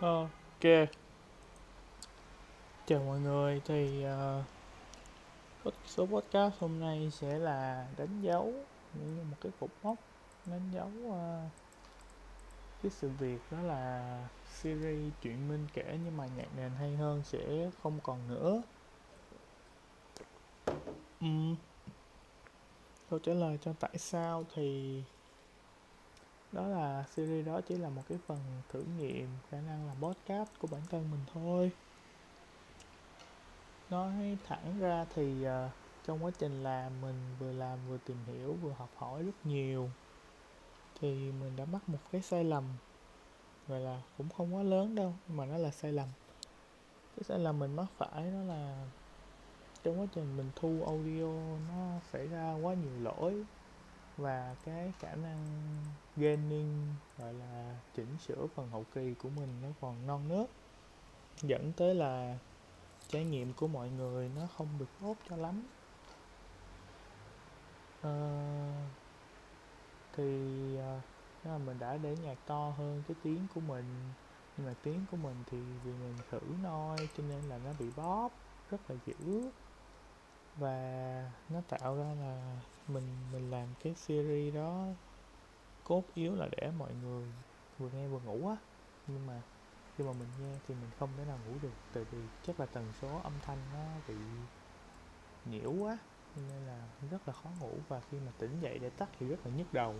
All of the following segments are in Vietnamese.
Ờ. Ok. Chào mọi người, thì uh, số podcast hôm nay sẽ là đánh dấu như một cái cột mốc đánh dấu uh, cái sự việc đó là series chuyện minh kể nhưng mà nhạc nền hay hơn sẽ không còn nữa. Um, câu trả lời cho tại sao thì đó là series đó chỉ là một cái phần thử nghiệm khả năng làm podcast của bản thân mình thôi. Nói thẳng ra thì uh, trong quá trình làm mình vừa làm vừa tìm hiểu vừa học hỏi rất nhiều. Thì mình đã mắc một cái sai lầm gọi là cũng không quá lớn đâu nhưng mà nó là sai lầm. Cái sai lầm mình mắc phải đó là trong quá trình mình thu audio nó xảy ra quá nhiều lỗi và cái khả năng gaining gọi là chỉnh sửa phần hậu kỳ của mình nó còn non nớt. Dẫn tới là trải nghiệm của mọi người nó không được tốt cho lắm. À, thì à, mình đã để nhạc to hơn cái tiếng của mình nhưng mà tiếng của mình thì vì mình thử noi cho nên là nó bị bóp rất là dữ. Và nó tạo ra là mình mình làm cái series đó cốt yếu là để mọi người vừa nghe vừa ngủ á. Nhưng mà khi mà mình nghe thì mình không thể nào ngủ được, tại vì chắc là tần số âm thanh nó bị nhiễu quá nên là rất là khó ngủ và khi mà tỉnh dậy để tắt thì rất là nhức đầu.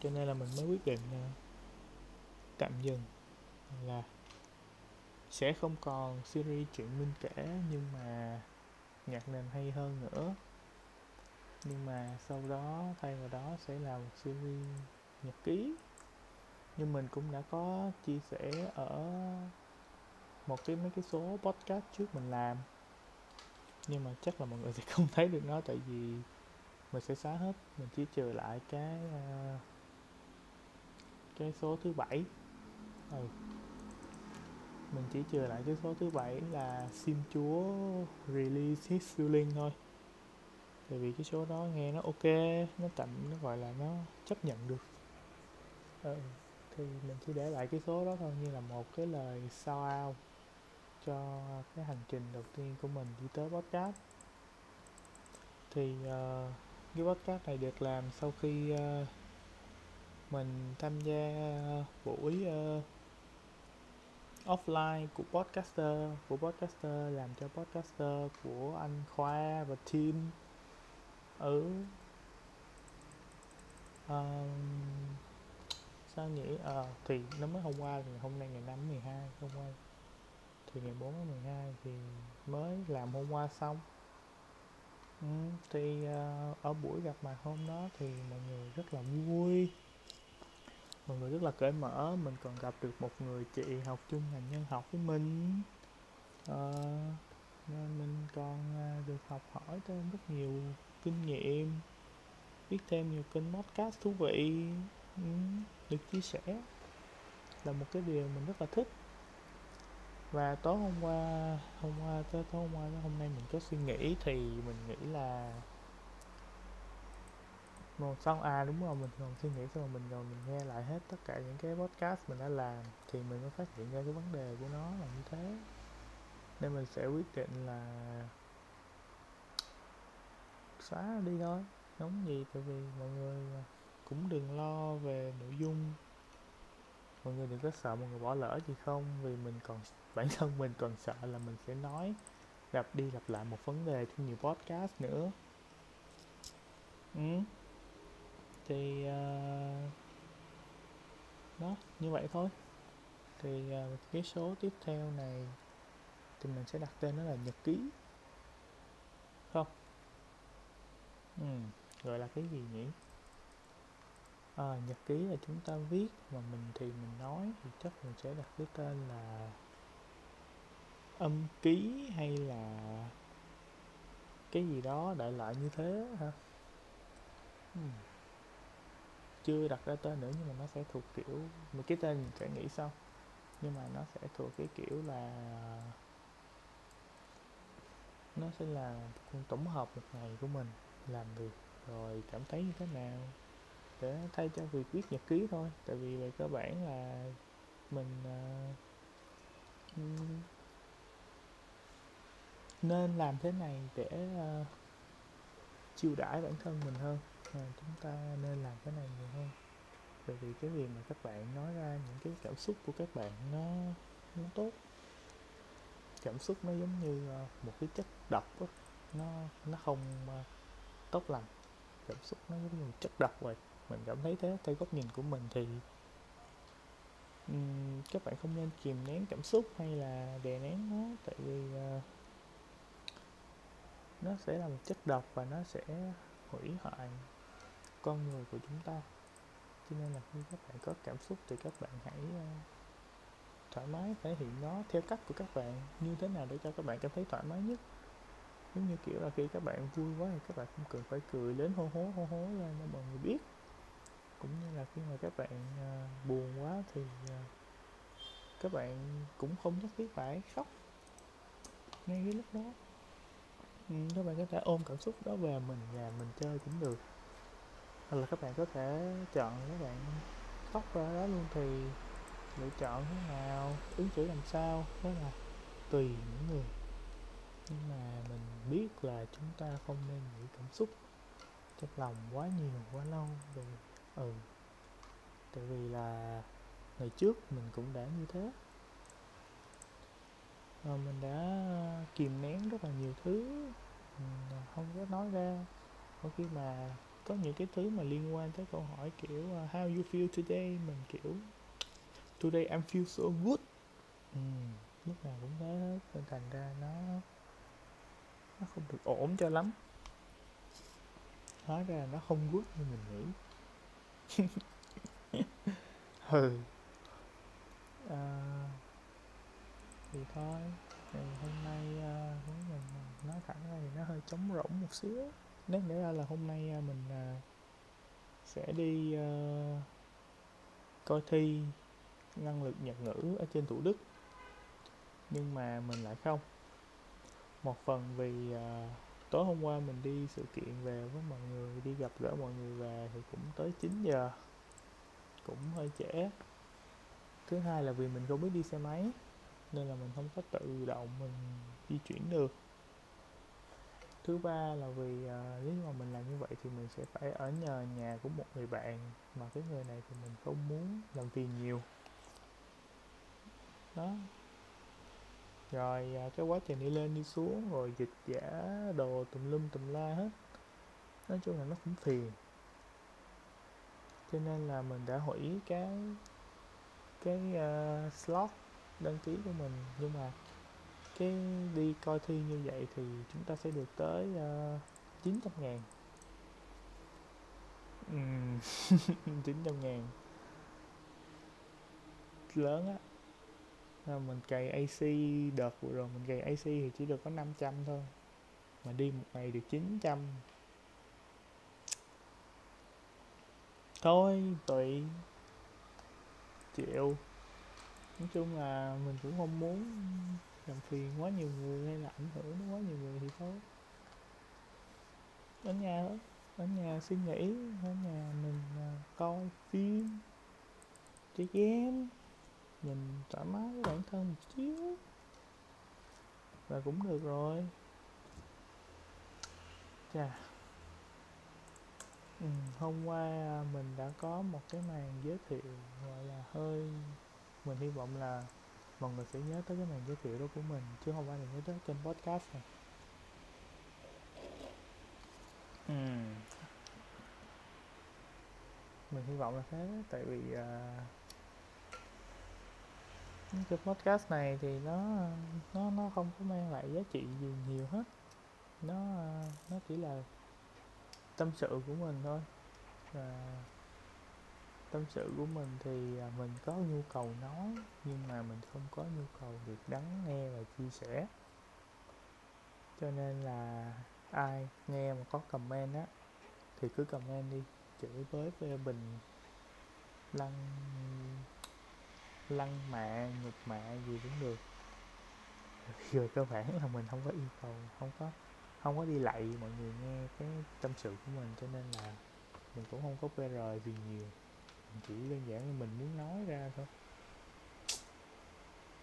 Cho nên là mình mới quyết định tạm dừng, là sẽ không còn series chuyện minh kể nhưng mà nhạc nền hay hơn nữa nhưng mà sau đó thay vào đó sẽ là một series nhật ký. Như mình cũng đã có chia sẻ ở một cái mấy cái số podcast trước mình làm. Nhưng mà chắc là mọi người sẽ không thấy được nó tại vì mình sẽ xóa hết mình chỉ trừ lại cái uh, cái số thứ bảy. Ừ. mình chỉ trừ lại cái số thứ bảy là sim chúa release his feeling thôi tại vì cái số đó nghe nó ok nó tạm nó gọi là nó chấp nhận được. Ừ thì mình chỉ để lại cái số đó thôi như là một cái lời sao ao cho cái hành trình đầu tiên của mình đi tới podcast. Thì uh, cái podcast này được làm sau khi uh, mình tham gia ờ, buổi uh, offline của podcaster của podcaster làm cho podcaster của anh khoa và team. Ừ. ở um, sao nhỉ? À, thì nó mới hôm qua thì hôm nay ngày 5 12 hôm qua. Thì ngày 4 12 thì mới làm hôm qua xong. Ừ, thì uh, ở buổi gặp mặt hôm đó thì mọi người rất là vui. Mọi người rất là cởi mở mình còn gặp được một người chị học chung ngành nhân học với mình. Uh, nên mình còn uh, được học hỏi thêm rất nhiều kinh nghiệm. Biết thêm nhiều kênh podcast thú vị ừ, được chia sẻ là một cái điều mình rất là thích. Và tối hôm qua hôm qua tới tối hôm qua tới hôm nay mình có suy nghĩ thì mình nghĩ là một xong à đúng rồi, mình còn suy nghĩ xong rồi mình rồi mình nghe lại hết tất cả những cái podcast mình đã làm thì mình mới phát hiện ra cái vấn đề của nó là như thế. Nên mình sẽ quyết định là xóa đi thôi. Giống gì tại vì mọi người à, cũng đừng lo về nội dung. Mọi người đừng có sợ mọi người bỏ lỡ gì không? Vì mình còn bản thân mình còn sợ là mình sẽ nói lặp đi lặp lại một vấn đề trên nhiều podcast nữa. Ừ. thì uh, đó như vậy thôi. Thì uh, cái số tiếp theo này thì mình sẽ đặt tên nó là nhật ký không ừ, gọi là cái gì nhỉ? À, nhật ký là chúng ta viết mà mình thì mình nói thì chắc mình sẽ đặt cái tên là âm ký hay là cái gì đó đại loại như thế ha. Hmm. chưa đặt ra tên nữa nhưng mà nó sẽ thuộc kiểu một cái tên mình sẽ nghĩ sau. Nhưng mà nó sẽ thuộc cái kiểu là nó sẽ là tổng hợp một ngày của mình làm việc rồi cảm thấy như thế nào? Để thay cho việc viết nhật ký thôi tại vì về cơ bản là mình uh, nên làm thế này để uh, chiêu đãi bản thân mình hơn. À, chúng ta nên làm cái này nhiều hơn. Bởi vì cái việc mà các bạn nói ra những cái cảm xúc của các bạn nó nó tốt. Cảm xúc nó giống như uh, một cái chất độc đó. nó nó không uh, tốt lành. Cảm xúc nó giống như một chất độc vậy. Mình cảm thấy thế theo góc nhìn của mình thì um, các bạn không nên kìm nén cảm xúc hay là đè nén nó tại vì uh, nó sẽ là một chất độc và nó sẽ hủy hoại con người của chúng ta. Cho nên là khi các bạn có cảm xúc thì các bạn hãy uh, thoải mái thể hiện nó theo cách của các bạn như thế nào để cho các bạn cảm thấy thoải mái nhất giống như kiểu là khi các bạn vui quá thì các bạn cũng cười phải cười lớn hô hố hô hố ra cho mọi người biết. Cũng như là khi mà các bạn uh, buồn quá thì uh, các bạn cũng không nhất thiết phải khóc ngay cái lúc đó. Ừ, các bạn có thể ôm cảm xúc đó về mình và mình chơi cũng được. Hoặc là các bạn có thể chọn các bạn khóc ra đó luôn thì lựa chọn thế nào ứng xử làm sao đó là tùy những người nhưng mà mình biết là chúng ta không nên nghĩ cảm xúc trong lòng quá nhiều quá lâu vì ừ. Tại vì là ngày trước mình cũng đã như thế. Và mình đã kìm nén rất là nhiều thứ mình không có nói ra. Có khi mà có những cái thứ mà liên quan tới câu hỏi kiểu ờ, how you feel today? Mình kiểu today I'm feel so good. Ừ, lúc nào cũng thế hết nên thành ra nó nó không được ổn cho lắm. Hóa ra nó không good như mình nghĩ. Ừ à, thì thôi. Thì hôm nay à, mình nói thẳng ra thì nó hơi trống rỗng một xíu. Nếu nghĩa ra là hôm nay à, mình à, sẽ đi à, coi thi năng lực nhật ngữ ở trên thủ đức. Nhưng mà mình lại không một phần vì uh, tối hôm qua mình đi sự kiện về với mọi người đi gặp gỡ mọi người về thì cũng tới 9 giờ cũng hơi trễ. Thứ hai là vì mình không biết đi xe máy nên là mình không có tự động mình di chuyển được. Thứ ba là vì uh, nếu mà mình làm như vậy thì mình sẽ phải ở nhờ nhà của một người bạn mà cái người này thì mình không muốn làm phiền nhiều. Đó rồi à, cái quá trình đi lên đi xuống rồi dịch giả đồ tùm lum tùm la hết. Nói chung là nó cũng phiền. Cho nên là mình đã hủy cái cái uh, slot đăng ký của mình. Nhưng mà cái đi coi thi như vậy thì chúng ta sẽ được tới à, uh, 900 ngàn. Uhm, 900 ngàn. Lớn á. Ờ, mình cày AC đợt vừa rồi mình cày AC thì chỉ được có 500 thôi. Mà đi một ngày được 900 thôi, tùy. Chịu. Nói chung là mình cũng không muốn làm phiền quá nhiều người hay là ảnh hưởng đến quá nhiều người thì thôi. Ở nhà thôi. Ở nhà suy nghĩ, ở nhà mình ờ, coi phim, chơi game nhìn thoải mái với bản thân một xíu. Và cũng được rồi. Chà. Ừ, hôm qua mình đã có một cái màn giới thiệu gọi là hơi mình hy vọng là mọi người sẽ nhớ tới cái màn giới thiệu đó của mình chứ không phải là nhớ tới kênh podcast này. Ừ. mình hy vọng là thế tại vì uh, cái podcast này thì nó nó nó không có mang lại giá trị gì nhiều hết. Nó nó chỉ là tâm sự của mình thôi. Và tâm sự của mình thì à, mình có nhu cầu nói, nhưng mà mình không có nhu cầu được lắng nghe và chia sẻ. Cho nên là ai nghe mà có comment á, thì cứ comment đi. Chửi với bình, lăng lăng mạ, nhục mạ gì cũng được. Rồi cơ bản là mình không có yêu cầu, không có không có đi lạy mọi người nghe cái tâm sự của mình, cho nên là mình cũng không có PR gì nhiều. Mình chỉ đơn giản là mình muốn nói ra thôi.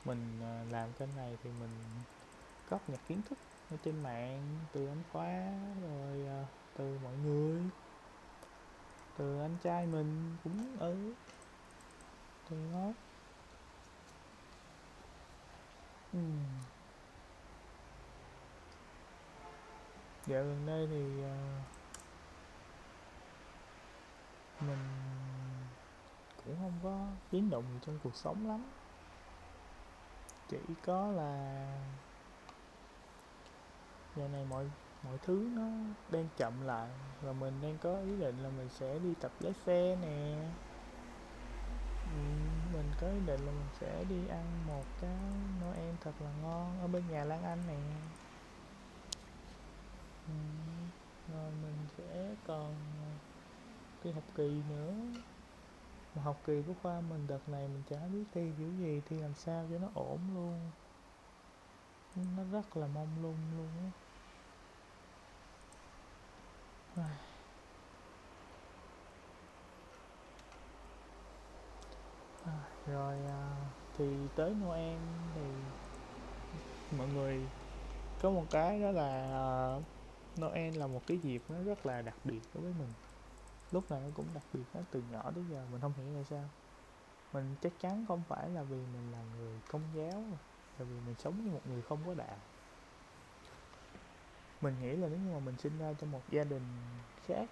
Mình à, làm kênh này thì mình góp nhặt kiến thức ở trên mạng, từ anh khóa rồi à, từ mọi người, từ anh trai mình cũng ừ từ nó Dạo gần đây thì uh, mình cũng không có biến động gì trong cuộc sống lắm. Chỉ có là giờ này mọi mọi thứ nó đang chậm lại và mình đang có ý định là mình sẽ đi tập lái xe nè. Ừm, có ý định là mình sẽ đi ăn một cái Noel thật là ngon ở bên nhà Lan Anh nè. Rồi mình sẽ còn ờ, cái học kỳ nữa. Mà học kỳ của khoa mình đợt này mình chả biết thi kiểu gì, thi làm sao cho nó ổn luôn. Nó rất là mông lung luôn á. Rồi à, thì tới Noel thì mọi người có một cái đó là à, Noel là một cái dịp nó rất là đặc biệt đối với mình. Lúc nào nó cũng đặc biệt hết từ nhỏ đến giờ mình không hiểu là sao. Mình chắc chắn không phải là vì mình là người công giáo là vì mình sống như một người không có đạo. Mình nghĩ là nếu như mà mình sinh ra trong một gia đình khác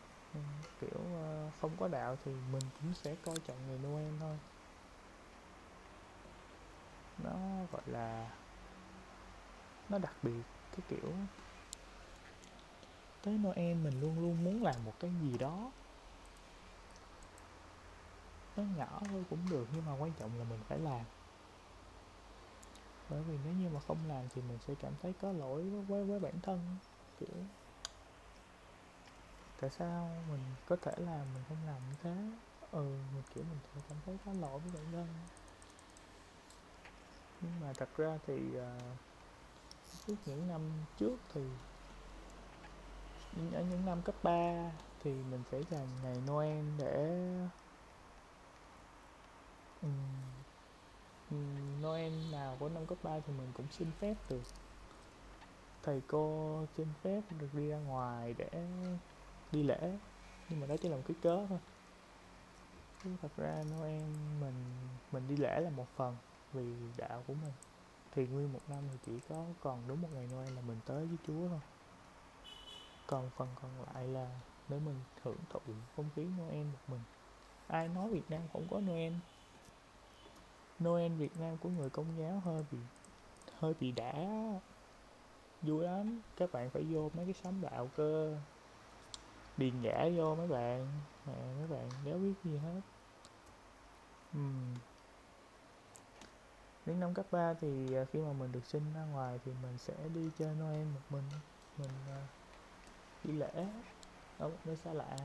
kiểu à, không có đạo thì mình cũng sẽ coi trọng ngày Noel thôi nó gọi là nó đặc biệt cái kiểu tới Noel mình luôn luôn muốn làm một cái gì đó. Nó nhỏ thôi cũng được nhưng mà quan trọng là mình phải làm. Bởi vì nếu như mà không làm thì mình sẽ cảm thấy có lỗi với, với, bản thân kiểu. Tại sao mình có thể làm mình không làm như thế? Ừ mình kiểu mình sẽ cảm thấy có lỗi với bản thân nhưng mà thật ra thì à, những năm trước thì ở những năm cấp 3 thì mình sẽ dành ngày Noel để um, Noel nào của năm cấp 3 thì mình cũng xin phép được. Thầy cô xin phép được đi ra ngoài để đi lễ nhưng mà đó chỉ là một cái cớ thôi. Chứ thật ra Noel mình mình đi lễ là một phần vì đạo của mình thì nguyên một năm thì chỉ có còn đúng một ngày Noel là mình tới với Chúa thôi. Còn phần còn lại là để mình hưởng thụ không khí Noel một mình. Ai nói Việt Nam không có Noel? Noel Việt Nam của người công giáo hơi bị hơi bị đã vui lắm. Các bạn phải vô mấy cái xóm đạo cơ. Điền giả vô mấy bạn mẹ mấy bạn đéo biết gì hết. Uhm đến năm cấp 3 thì à, khi mà mình được sinh ra ngoài thì mình sẽ đi chơi Noel một mình. Mình à, đi lễ. Ở một nơi xa lạ.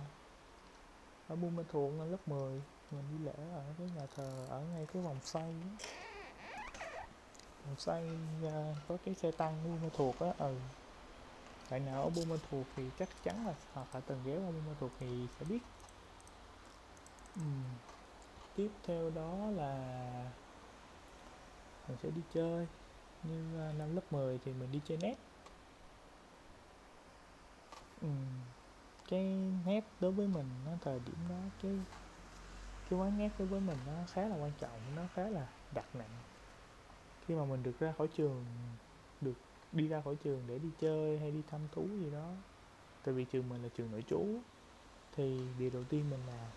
Ở Buôn Ma Thuột năm lớp 10 mình đi lễ ở cái nhà thờ ở ngay cái vòng xoay vòng xoay à, có cái xe tăng Buôn Ma Thuột á ừ. Bạn nào ở Buôn Ma Thuột thì chắc chắn là hoặc là từng ghé qua Buôn Ma Thuột thì sẽ biết. Ừ. tiếp theo đó là mình sẽ đi chơi. Như à, năm lớp 10 thì mình đi chơi net. Ừ. cái net đối với mình nó thời điểm đó, cái cái quán net đối với mình nó khá là quan trọng, nó khá là đặc nặng. Khi mà mình được ra khỏi trường, được đi ra khỏi trường để đi chơi hay đi thăm thú gì đó, tại vì trường mình là trường nội trú, thì điều đầu tiên mình làm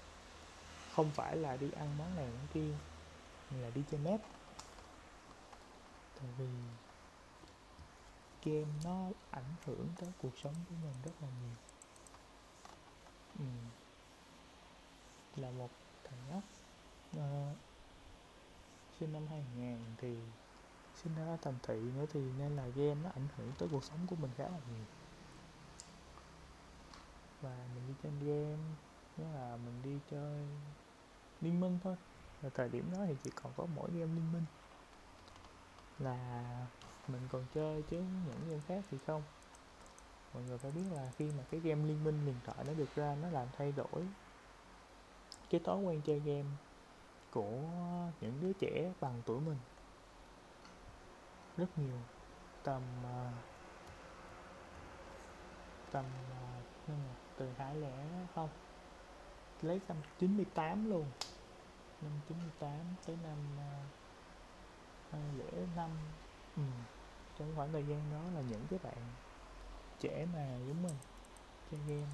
không phải là đi ăn món này món kia mà là đi chơi net vì game nó ảnh hưởng tới cuộc sống của mình rất là nhiều. Ừ. là một thằng nhóc uh, sinh năm 2000 thì sinh ra thành thị nữa thì nên là game nó ảnh hưởng tới cuộc sống của mình khá là nhiều. Và mình đi chơi game nghĩa là mình đi chơi liên minh thôi. Và thời điểm đó thì chỉ còn có mỗi game liên minh là mình còn chơi chứ những game khác thì không. Mọi người phải biết là khi mà cái game liên minh huyền thoại nó được ra, nó làm thay đổi cái thói quen chơi game của những đứa trẻ bằng tuổi mình rất nhiều. Tầm à, tầm à, từ hai lẻ không, lấy năm 98 luôn. Năm 98 tới năm à, à, hai lẻ năm. Ừ. trong khoảng thời gian đó là những cái bạn trẻ mà giống mình chơi game.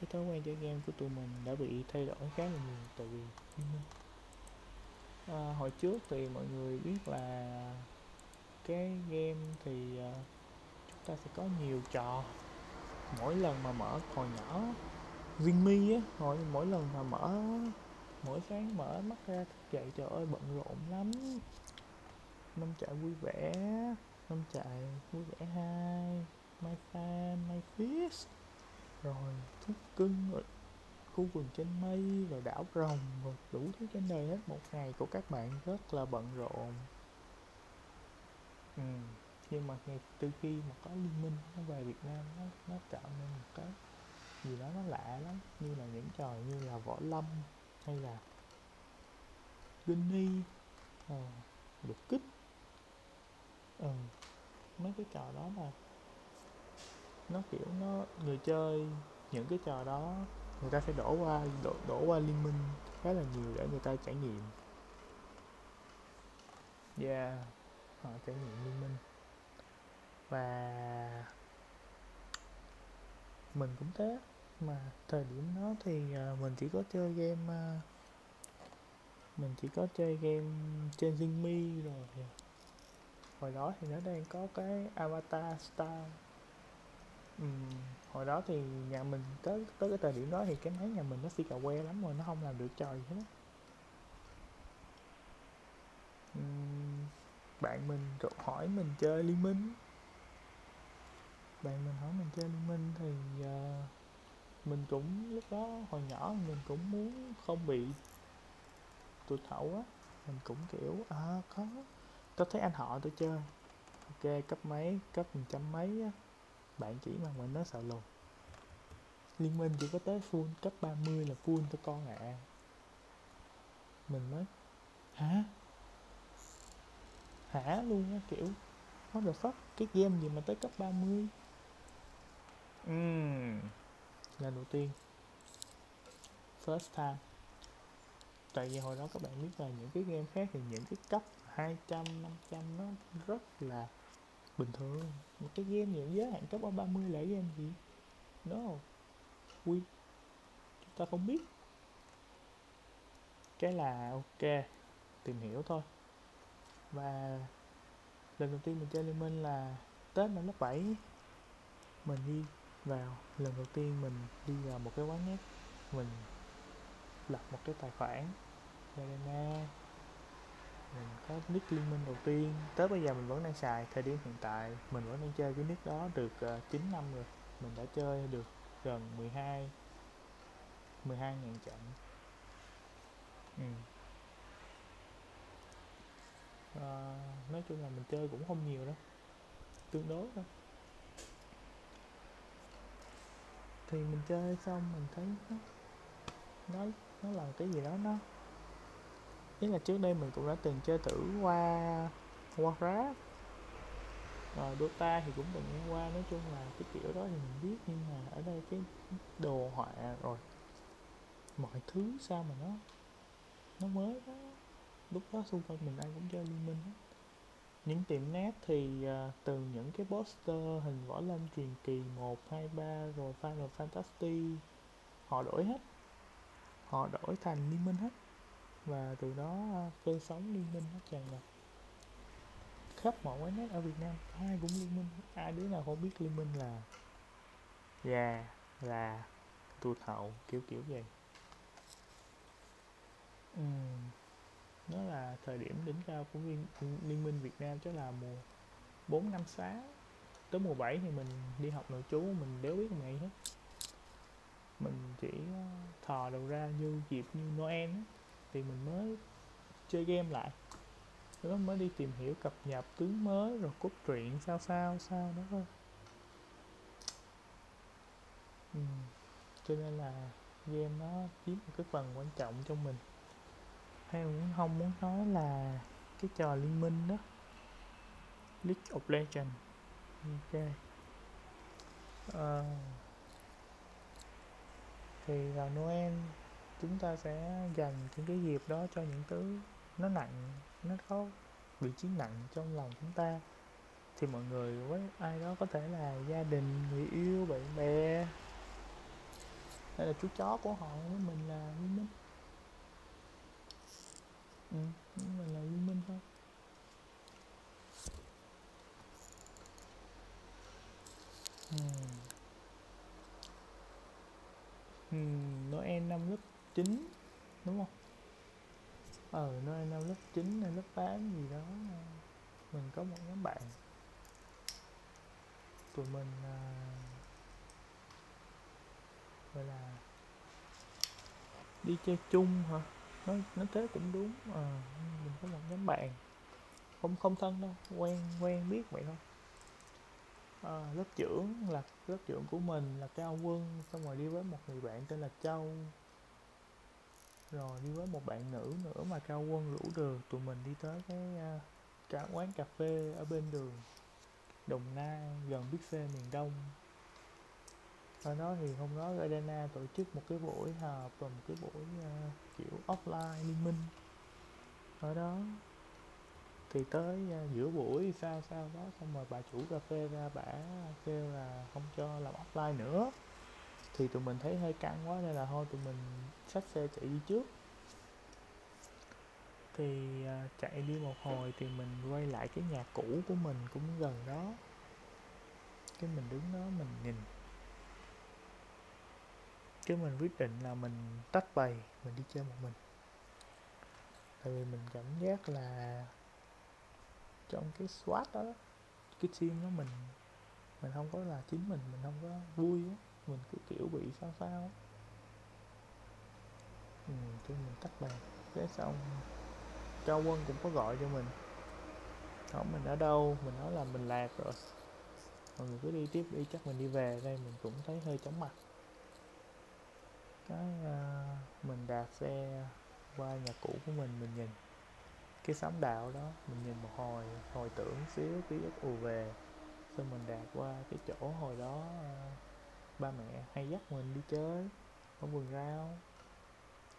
Cái thói quen chơi game của tụi mình đã bị thay đổi khá là nhiều tại vì à, hồi trước thì mọi người biết là cái game thì à, chúng ta sẽ có nhiều trò. Mỗi lần mà mở hồi nhỏ riêng Mi á hồi mỗi lần mà mở mỗi sáng mở mắt ra thức dậy trời ơi bận rộn lắm năm chạy vui vẻ. Năm chạy vui vẻ hai. My fan my fish rồi thú cưng rồi khu vườn trên mây rồi đảo rồng rồi đủ thứ trên đời hết. Một ngày của các bạn rất là bận rộn. Ừ. nhưng mà ngày từ khi mà có liên minh nó về Việt Nam nó nó tạo nên một cái gì đó nó lạ lắm. Như là những trò như là võ lâm hay là Gunny à, ờ, đột kích ừ. mấy cái trò đó là nó kiểu nó người chơi những cái trò đó người ta sẽ đổ qua đổ, đổ qua liên minh khá là nhiều để người ta trải nghiệm. Yeah họ trải nghiệm liên minh. Và mình cũng thế mà thời điểm đó thì ờ, mình chỉ có chơi game ờ, mình chỉ có chơi game trên Zing rồi hồi đó thì nó đang có cái Avatar Star. Uhm, hồi đó thì nhà mình tới tới cái thời điểm đó thì cái máy nhà mình nó xì cà que lắm rồi nó không làm được trò gì hết uhm, bạn mình rồi hỏi mình chơi liên minh. Bạn mình hỏi mình chơi liên minh thì uh, mình cũng lúc đó hồi nhỏ mình cũng muốn không bị tụt hậu á. Mình cũng kiểu à có có thấy anh họ tôi chơi ok cấp mấy cấp một trăm mấy á. Bạn chỉ mà mình nó sợ lùn liên minh chỉ có tới full cấp 30 là full cho con ạ. À. mình mới hả? Hả? luôn á kiểu what the fuck? Cái game gì mà tới cấp 30 uhm. lần đầu tiên. First time. Tại vì hồi đó các bạn biết là những cái game khác thì những cái cấp 200, 500 nó rất là bình thường. Một cái game những giới hạn cấp 30 là game gì? No. Quy. Chúng ta không biết. Cái là ok tìm hiểu thôi. Và lần đầu tiên mình chơi liên minh là tết năm lớp 7 mình đi vào lần đầu tiên mình đi vào một cái quán nhé mình lập một cái tài khoản. Garena mình có nick liên minh đầu tiên. Tới bây giờ mình vẫn đang xài. Thời điểm hiện tại mình vẫn đang chơi cái nick đó được ờ, uh, 9 năm rồi. Mình đã chơi được gần 12 12 ngàn trận. Ừ. à, nói chung là mình chơi cũng không nhiều đâu. Tương đối thôi. Thì mình chơi xong mình thấy nó nó nó là cái gì đó nó ý là trước đây mình cũng đã từng chơi thử qua Warcraft. Rồi Dota thì cũng từng nghe qua nói chung là cái kiểu đó thì mình biết nhưng mà ở đây cái đồ họa rồi mọi thứ sao mà nó nó mới đó lúc đó xung quanh mình ai cũng chơi liên minh hết. Những tiệm nét thì uh, từ những cái poster hình võ lâm truyền kỳ 1, 2, 3 rồi Final Fantasy họ đổi hết. Họ đổi thành liên minh hết và từ đó cơn ờ, sóng liên minh nó tràn ngập khắp mọi quán nét ở Việt Nam ai cũng liên minh ai đứa nào không biết liên minh là già yeah, là tụt hậu kiểu kiểu vậy. Uhm, nó là thời điểm đỉnh cao của liên, liên minh Việt Nam chắc là mùa 4 năm sáng tới mùa 7 thì mình đi học nội trú mình đéo biết mày hết. Mình chỉ ờ, thò đầu ra như dịp như Noel ấy thì mình mới chơi game lại. Lúc đó mới đi tìm hiểu cập nhật tướng mới rồi cốt truyện sao sao sao đó thôi. Ừ. cho nên là game nó chiếm một cái phần quan trọng trong mình. Hay muốn không muốn nói là cái trò liên minh đó. League of Legends. Ok. Ờ, thì vào Noel chúng ta sẽ dành những cái dịp đó cho những thứ nó nặng nó có vị trí nặng trong lòng chúng ta. Thì mọi người với ai đó có thể là gia đình người yêu bạn bè hay là chú chó của họ với mình là duy minh. Ừ, mình là duy minh thôi. Ừ. Ừ, Noel năm lớp 9 đúng không? Ờ Noel năm lớp 9 hay lớp 8 gì đó. Mình có một nhóm bạn. Tụi mình à, gọi là đi chơi chung hả? Nói nói thế cũng đúng. À, mình có một nhóm bạn. Không không thân đâu quen quen biết vậy thôi. À, lớp trưởng là lớp trưởng của mình là cao quân xong rồi đi với một người bạn tên là châu rồi đi với một bạn nữ nữa mà cao quân rủ đường tụi mình đi tới cái à, uh, cả quán cà phê ở bên đường Đồng Nai gần Big C miền Đông. Ở đó thì hôm đó Gardena tổ chức một cái buổi họp và một cái buổi uh, kiểu offline liên minh. Ở đó thì tới uh, giữa buổi sao sao đó xong rồi bà chủ cà phê ra bả kêu là không cho làm offline nữa thì tụi mình thấy hơi căng quá nên là thôi tụi mình xách xe chạy đi trước. Thì à, chạy đi một hồi thì mình quay lại cái nhà cũ của mình cũng gần đó. Cái mình đứng đó mình nhìn. Cái mình quyết định là mình tách bầy mình đi chơi một mình. Tại vì mình cảm giác là trong cái SWAT đó, cái team đó mình mình không có là chính mình mình không có vui á bị sao sao. Ừ, mình tắt bàn. Thế xong cao quân cũng có gọi cho mình. Hỏi mình ở đâu? Mình nói là mình lạc rồi. Mọi người cứ đi tiếp đi chắc mình đi về. Đây mình cũng thấy hơi chóng mặt. Cái uh, mình đạp xe qua nhà cũ của mình mình nhìn cái sóng đạo đó. Mình nhìn một hồi hồi tưởng xíu ký ức ù về. Xong mình đạp qua cái chỗ hồi đó uh, ba mẹ hay dắt mình đi chơi ở vườn rau.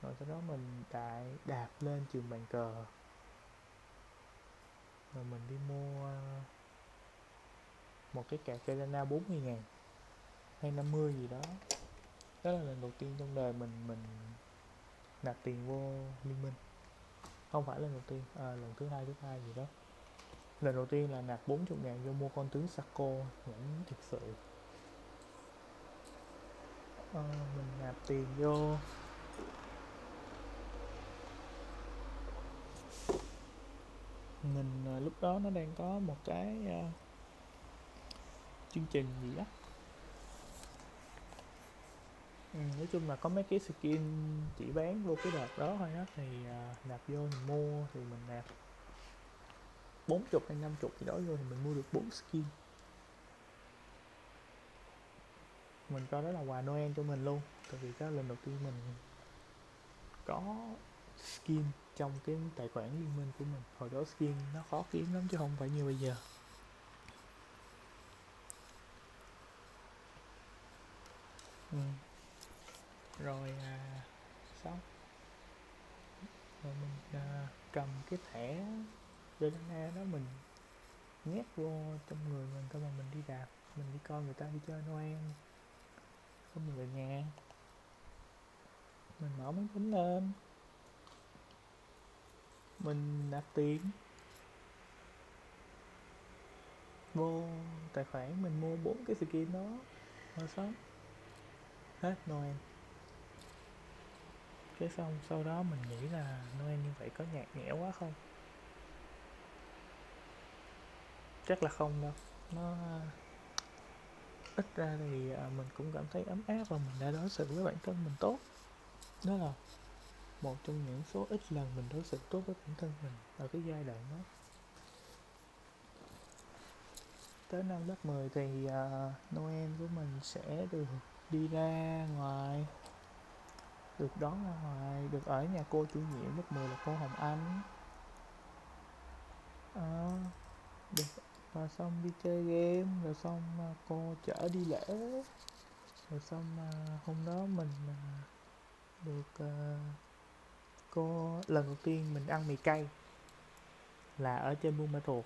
Rồi sau đó mình lại đạp lên trường bàn cờ. Rồi mình đi mua một cái cạc Carolina 40 ngàn hay 50 gì đó. Đó là lần đầu tiên trong đời mình mình nạp tiền vô liên minh. Không phải lần đầu tiên à, lần thứ hai thứ hai gì đó. Lần đầu tiên là nạp 40 ngàn vô mua con tướng Sako nhẫn thực sự à, mình nạp tiền vô. Mình à, ờ, lúc đó nó đang có một cái à, chương trình gì đó. Ừ, nói chung là có mấy cái skin chỉ bán vô cái đợt đó thôi á thì à, nạp vô mình mua thì mình nạp 40 hay 50 gì đó vô thì mình mua được 4 skin. Mình coi đó là quà Noel cho mình luôn. Tại vì đó là lần đầu tiên mình có skin trong cái tài khoản liên minh của mình. Hồi đó skin nó khó kiếm lắm chứ không phải như bây giờ. Ừ. rồi à, xong rồi mình à, cầm cái thẻ Delana đó mình nhét vô trong người mình coi mà mình đi đạp. Mình đi coi người ta đi chơi Noel xong mình về nhà. Mình mở máy tính lên. Mình nạp tiền vô tài khoản mình mua bốn cái skin đó. Rồi xong. Hết Noel. Cái xong sau đó mình nghĩ là Noel như vậy có nhạt nhẽo quá không? Chắc là không đâu. Nó ít ra thì à, mình cũng cảm thấy ấm áp và mình đã đối xử với bản thân mình tốt. Đó là một trong những số ít lần mình đối xử tốt với bản thân mình ở cái giai đoạn đó. Tới năm lớp 10 thì uh, Noel của mình sẽ được đi ra ngoài được đón ra ngoài được ở nhà cô chủ nhiệm lớp 10 là cô Hồng Anh. Uh, được và xong đi chơi game rồi xong mà cô chở đi lễ. Rồi xong mà hôm đó mình à, được à, cô lần đầu tiên mình ăn mì cay là ở trên Buôn Ma Thuột.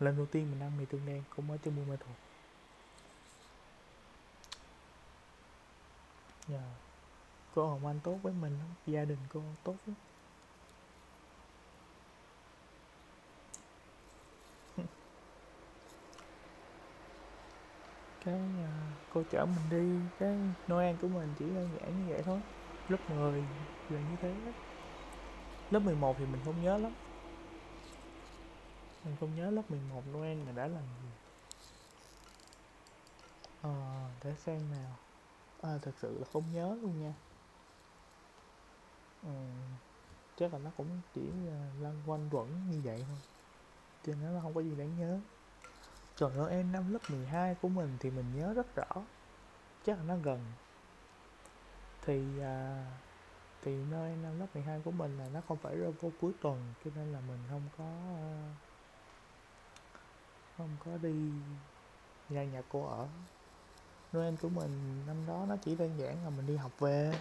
Lần đầu tiên mình ăn mì tương đen cũng ở trên Buôn Ma Thuột. Yeah. cô Hồng Anh tốt với mình lắm gia đình cô tốt lắm. Cái uh, cô chở mình đi cái Noel của mình chỉ đơn giản như vậy thôi. Lớp 10 là như thế. Lớp 11 thì mình không nhớ lắm. Mình không nhớ lớp 11 Noel là đã làm gì. Ờ để xem nào. À, thật sự là không nhớ luôn nha. Ừ, chắc là nó cũng chỉ là lăn quanh quẩn như vậy thôi. Cho nên nó không có gì đáng nhớ. Trời ơi em năm lớp 12 của mình thì mình nhớ rất rõ. Chắc là nó gần. Thì à, Thì nơi năm lớp 12 của mình là nó không phải rơi vô cuối tuần Cho nên là mình không có à, Không có đi ra nhà cô ở. Noel của mình năm đó nó chỉ đơn giản là mình đi học về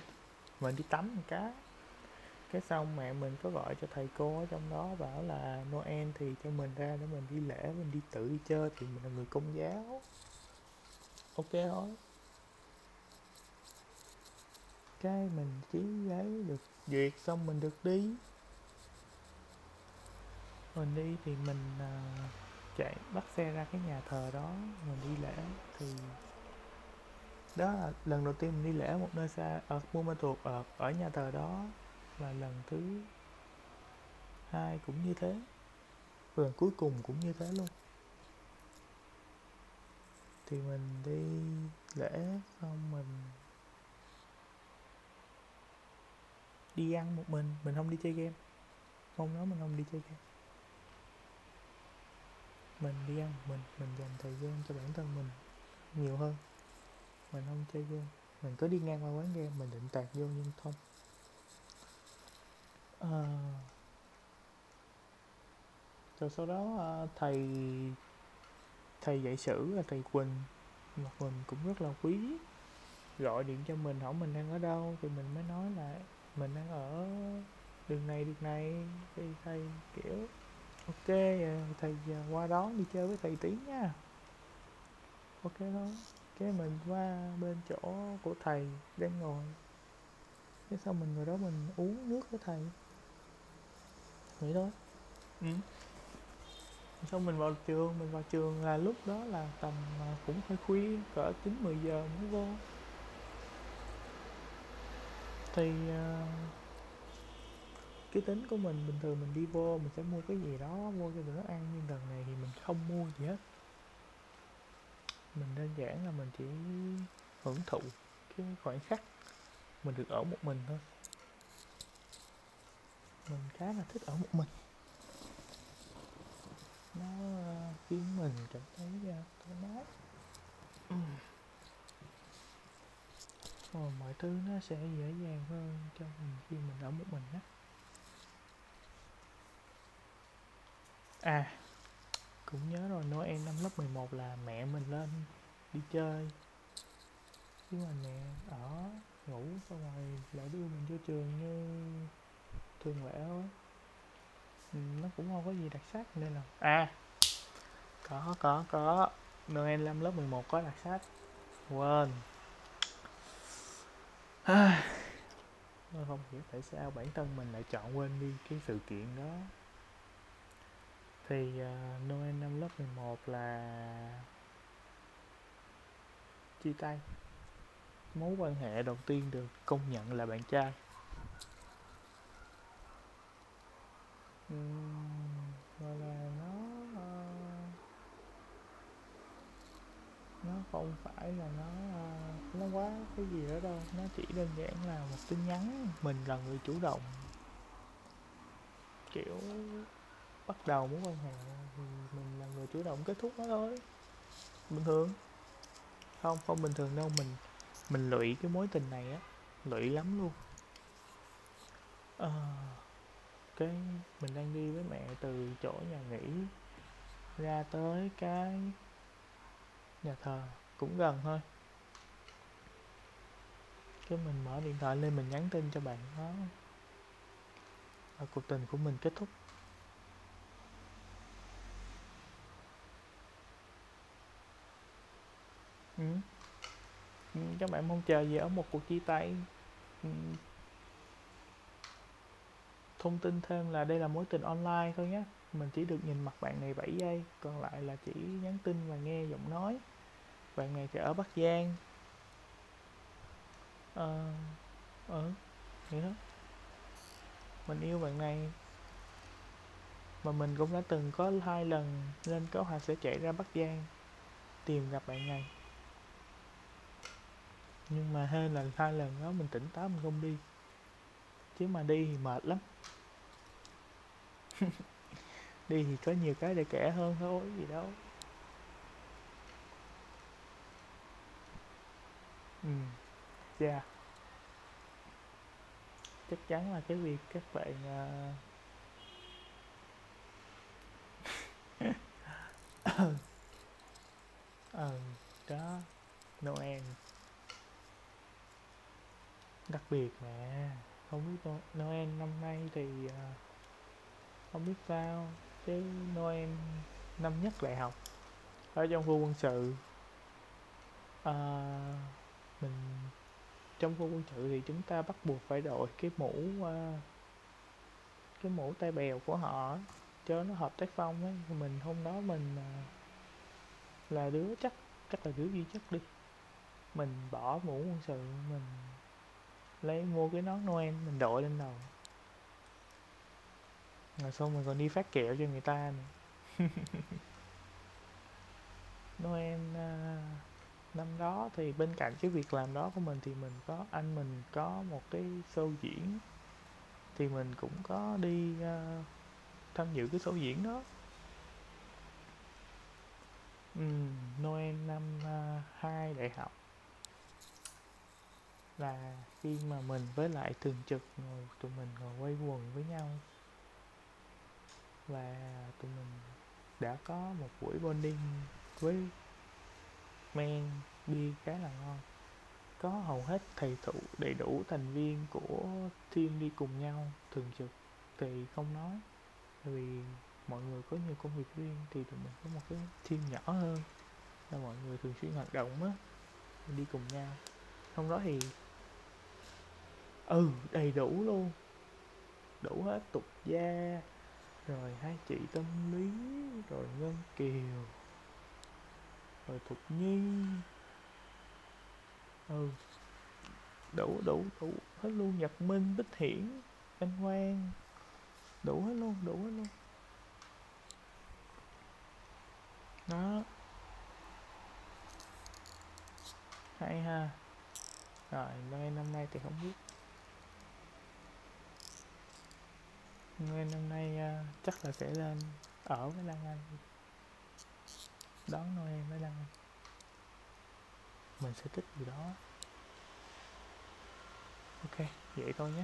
Mình đi tắm một cái cái xong mẹ mình có gọi cho thầy cô ở trong đó bảo là Noel thì cho mình ra để mình đi lễ mình đi tự đi chơi thì mình là người công giáo. Ok thôi. Cái mình ký giấy được duyệt xong mình được đi. Mình đi thì mình uh, chạy bắt xe ra cái nhà thờ đó mình đi lễ. Thì đó là lần đầu tiên mình đi lễ một nơi xa ở Buôn Ma Thuột ở, ở nhà thờ đó là lần thứ hai cũng như thế. Lần cuối cùng cũng như thế luôn. Thì mình đi lễ, xong mình đi ăn một mình. Mình không đi chơi game. Hôm đó mình không đi chơi game. Mình đi ăn một mình. Mình dành thời gian cho bản thân mình nhiều hơn. Mình không chơi game. Mình cứ đi ngang qua quán game, mình định tạt vô nhưng không. Ờ. Rồi sau đó, a, thầy thầy dạy sử là thầy Quỳnh, một mình cũng rất là quý, gọi điện cho mình hỏi mình đang ở đâu thì mình mới nói là mình đang ở đường này, đường này, thì thầy, kiểu, ok ờ, thầy, qua đón đi chơi với thầy tí nha." ok thôi, cái mình qua bên chỗ của thầy đang ngồi, cái xong mình ngồi đó mình uống nước với thầy nghĩ thôi. Ừ. xong mình vào trường mình vào trường là lúc đó là tầm à, cũng hơi khuya cỡ chín mười giờ mới vô. Thì uh, cái tính của mình bình thường mình đi vô mình sẽ mua cái gì đó vô cho tụi nó ăn nhưng lần này thì mình không mua gì hết. Mình đơn giản là mình chỉ hưởng thụ cái khoảnh khắc mình được ở một mình thôi mình khá là thích ở một mình. Nó ờ, khiến mình cảm thấy uh, thoải mái. Rồi mọi thứ nó sẽ dễ dàng hơn cho mình khi mình ở một mình á. À Cũng nhớ rồi Noel năm lớp 11 là mẹ mình lên đi chơi. Nhưng mà mẹ ở ngủ xong rồi lại đưa mình vô trường như thường lệ quá ừ, nó cũng không có gì đặc sắc nên là à có có có. Noel năm lớp 11 có đặc sắc. Quên. Không hiểu tại sao bản thân mình lại chọn quên đi cái sự kiện đó. Thì uh, Noel năm lớp 11 là chia tay. Mối quan hệ đầu tiên được công nhận là bạn trai. Gọi là nó ờ, nó không phải là nó ờ, nó quá cái gì đó đâu. Nó chỉ đơn giản là một tin nhắn, mình là người chủ động. Kiểu, bắt đầu mối quan hệ thì mình là người chủ động kết thúc nó thôi. Bình thường. Không không bình thường đâu, mình mình lụy cái mối tình này á, lụy lắm luôn. Ờ cái mình đang đi với mẹ từ chỗ nhà nghỉ ra tới cái nhà thờ, cũng gần thôi cái mình mở điện thoại lên mình nhắn tin cho bạn đó và cuộc tình của mình kết thúc ừ. ừ các bạn mong chờ gì ở một cuộc chia tay ừ thông tin thêm là đây là mối tình online thôi nhé. Mình chỉ được nhìn mặt bạn này 7 giây, còn lại là chỉ nhắn tin và nghe giọng nói. Bạn này thì ở Bắc Giang. Ờ ừ vậy đó. Mình yêu bạn này. Mà mình cũng đã từng có hai lần lên kế hoạch sẽ chạy ra Bắc Giang, tìm gặp bạn này. Nhưng mà hên là hai lần đó mình tỉnh táo mình không đi chứ mà đi thì mệt lắm. Đi thì có nhiều cái để kể hơn thôi, gì đâu. Ừ yeah dạ. chắc chắn là cái việc các bạn uh... ờ đó Noel. Đặc biệt mà không biết Noel năm nay thì à, không biết sao. Chứ Noel năm nhất đại học ở trong khu quân sự. À, mình trong khu quân sự thì chúng ta bắt buộc phải đội cái mũ uh, cái mũ tay bèo của họ cho nó hợp tác phong ấy. Mình hôm đó mình uh, là đứa chắc chắc là đứa duy nhất đi. Mình bỏ mũ quân sự mình lấy mua cái nón Noel mình đội lên đầu. Rồi xong mình còn đi phát kẹo cho người ta nữa. Noel à, năm đó thì bên cạnh cái việc làm đó của mình thì mình có anh mình có một cái show diễn. Thì mình cũng có đi à, tham dự cái show diễn đó. Ừ, Noel năm uh, đại học là khi mà mình với lại thường trực ngồi, tụi mình ngồi quay quần với nhau. Và tụi mình đã có một buổi bonding với men bia khá là ngon. Có hầu hết thầy thụ đầy đủ thành viên của team đi cùng nhau, thường trực thì không nói. Vì mọi người có nhiều công việc riêng thì tụi mình có một cái team nhỏ hơn. Là mọi người thường xuyên hoạt động á, đi cùng nhau. Hôm đó thì ừ đầy đủ luôn. Đủ hết tục gia, rồi hai chị tâm lý, rồi ngân kiều, rồi thục nhi. Ừ đủ đủ đủ hết luôn. Nhật minh, bích hiển, anh hoan đủ hết luôn, đủ hết luôn. Đó. Hay ha. Rồi Noel năm nay thì không biết. Noel năm nay uh, chắc là sẽ lên ở với Lan Anh. Đón Noel với Lan Anh. Mình sẽ thích gì đó. Ok vậy thôi nhé.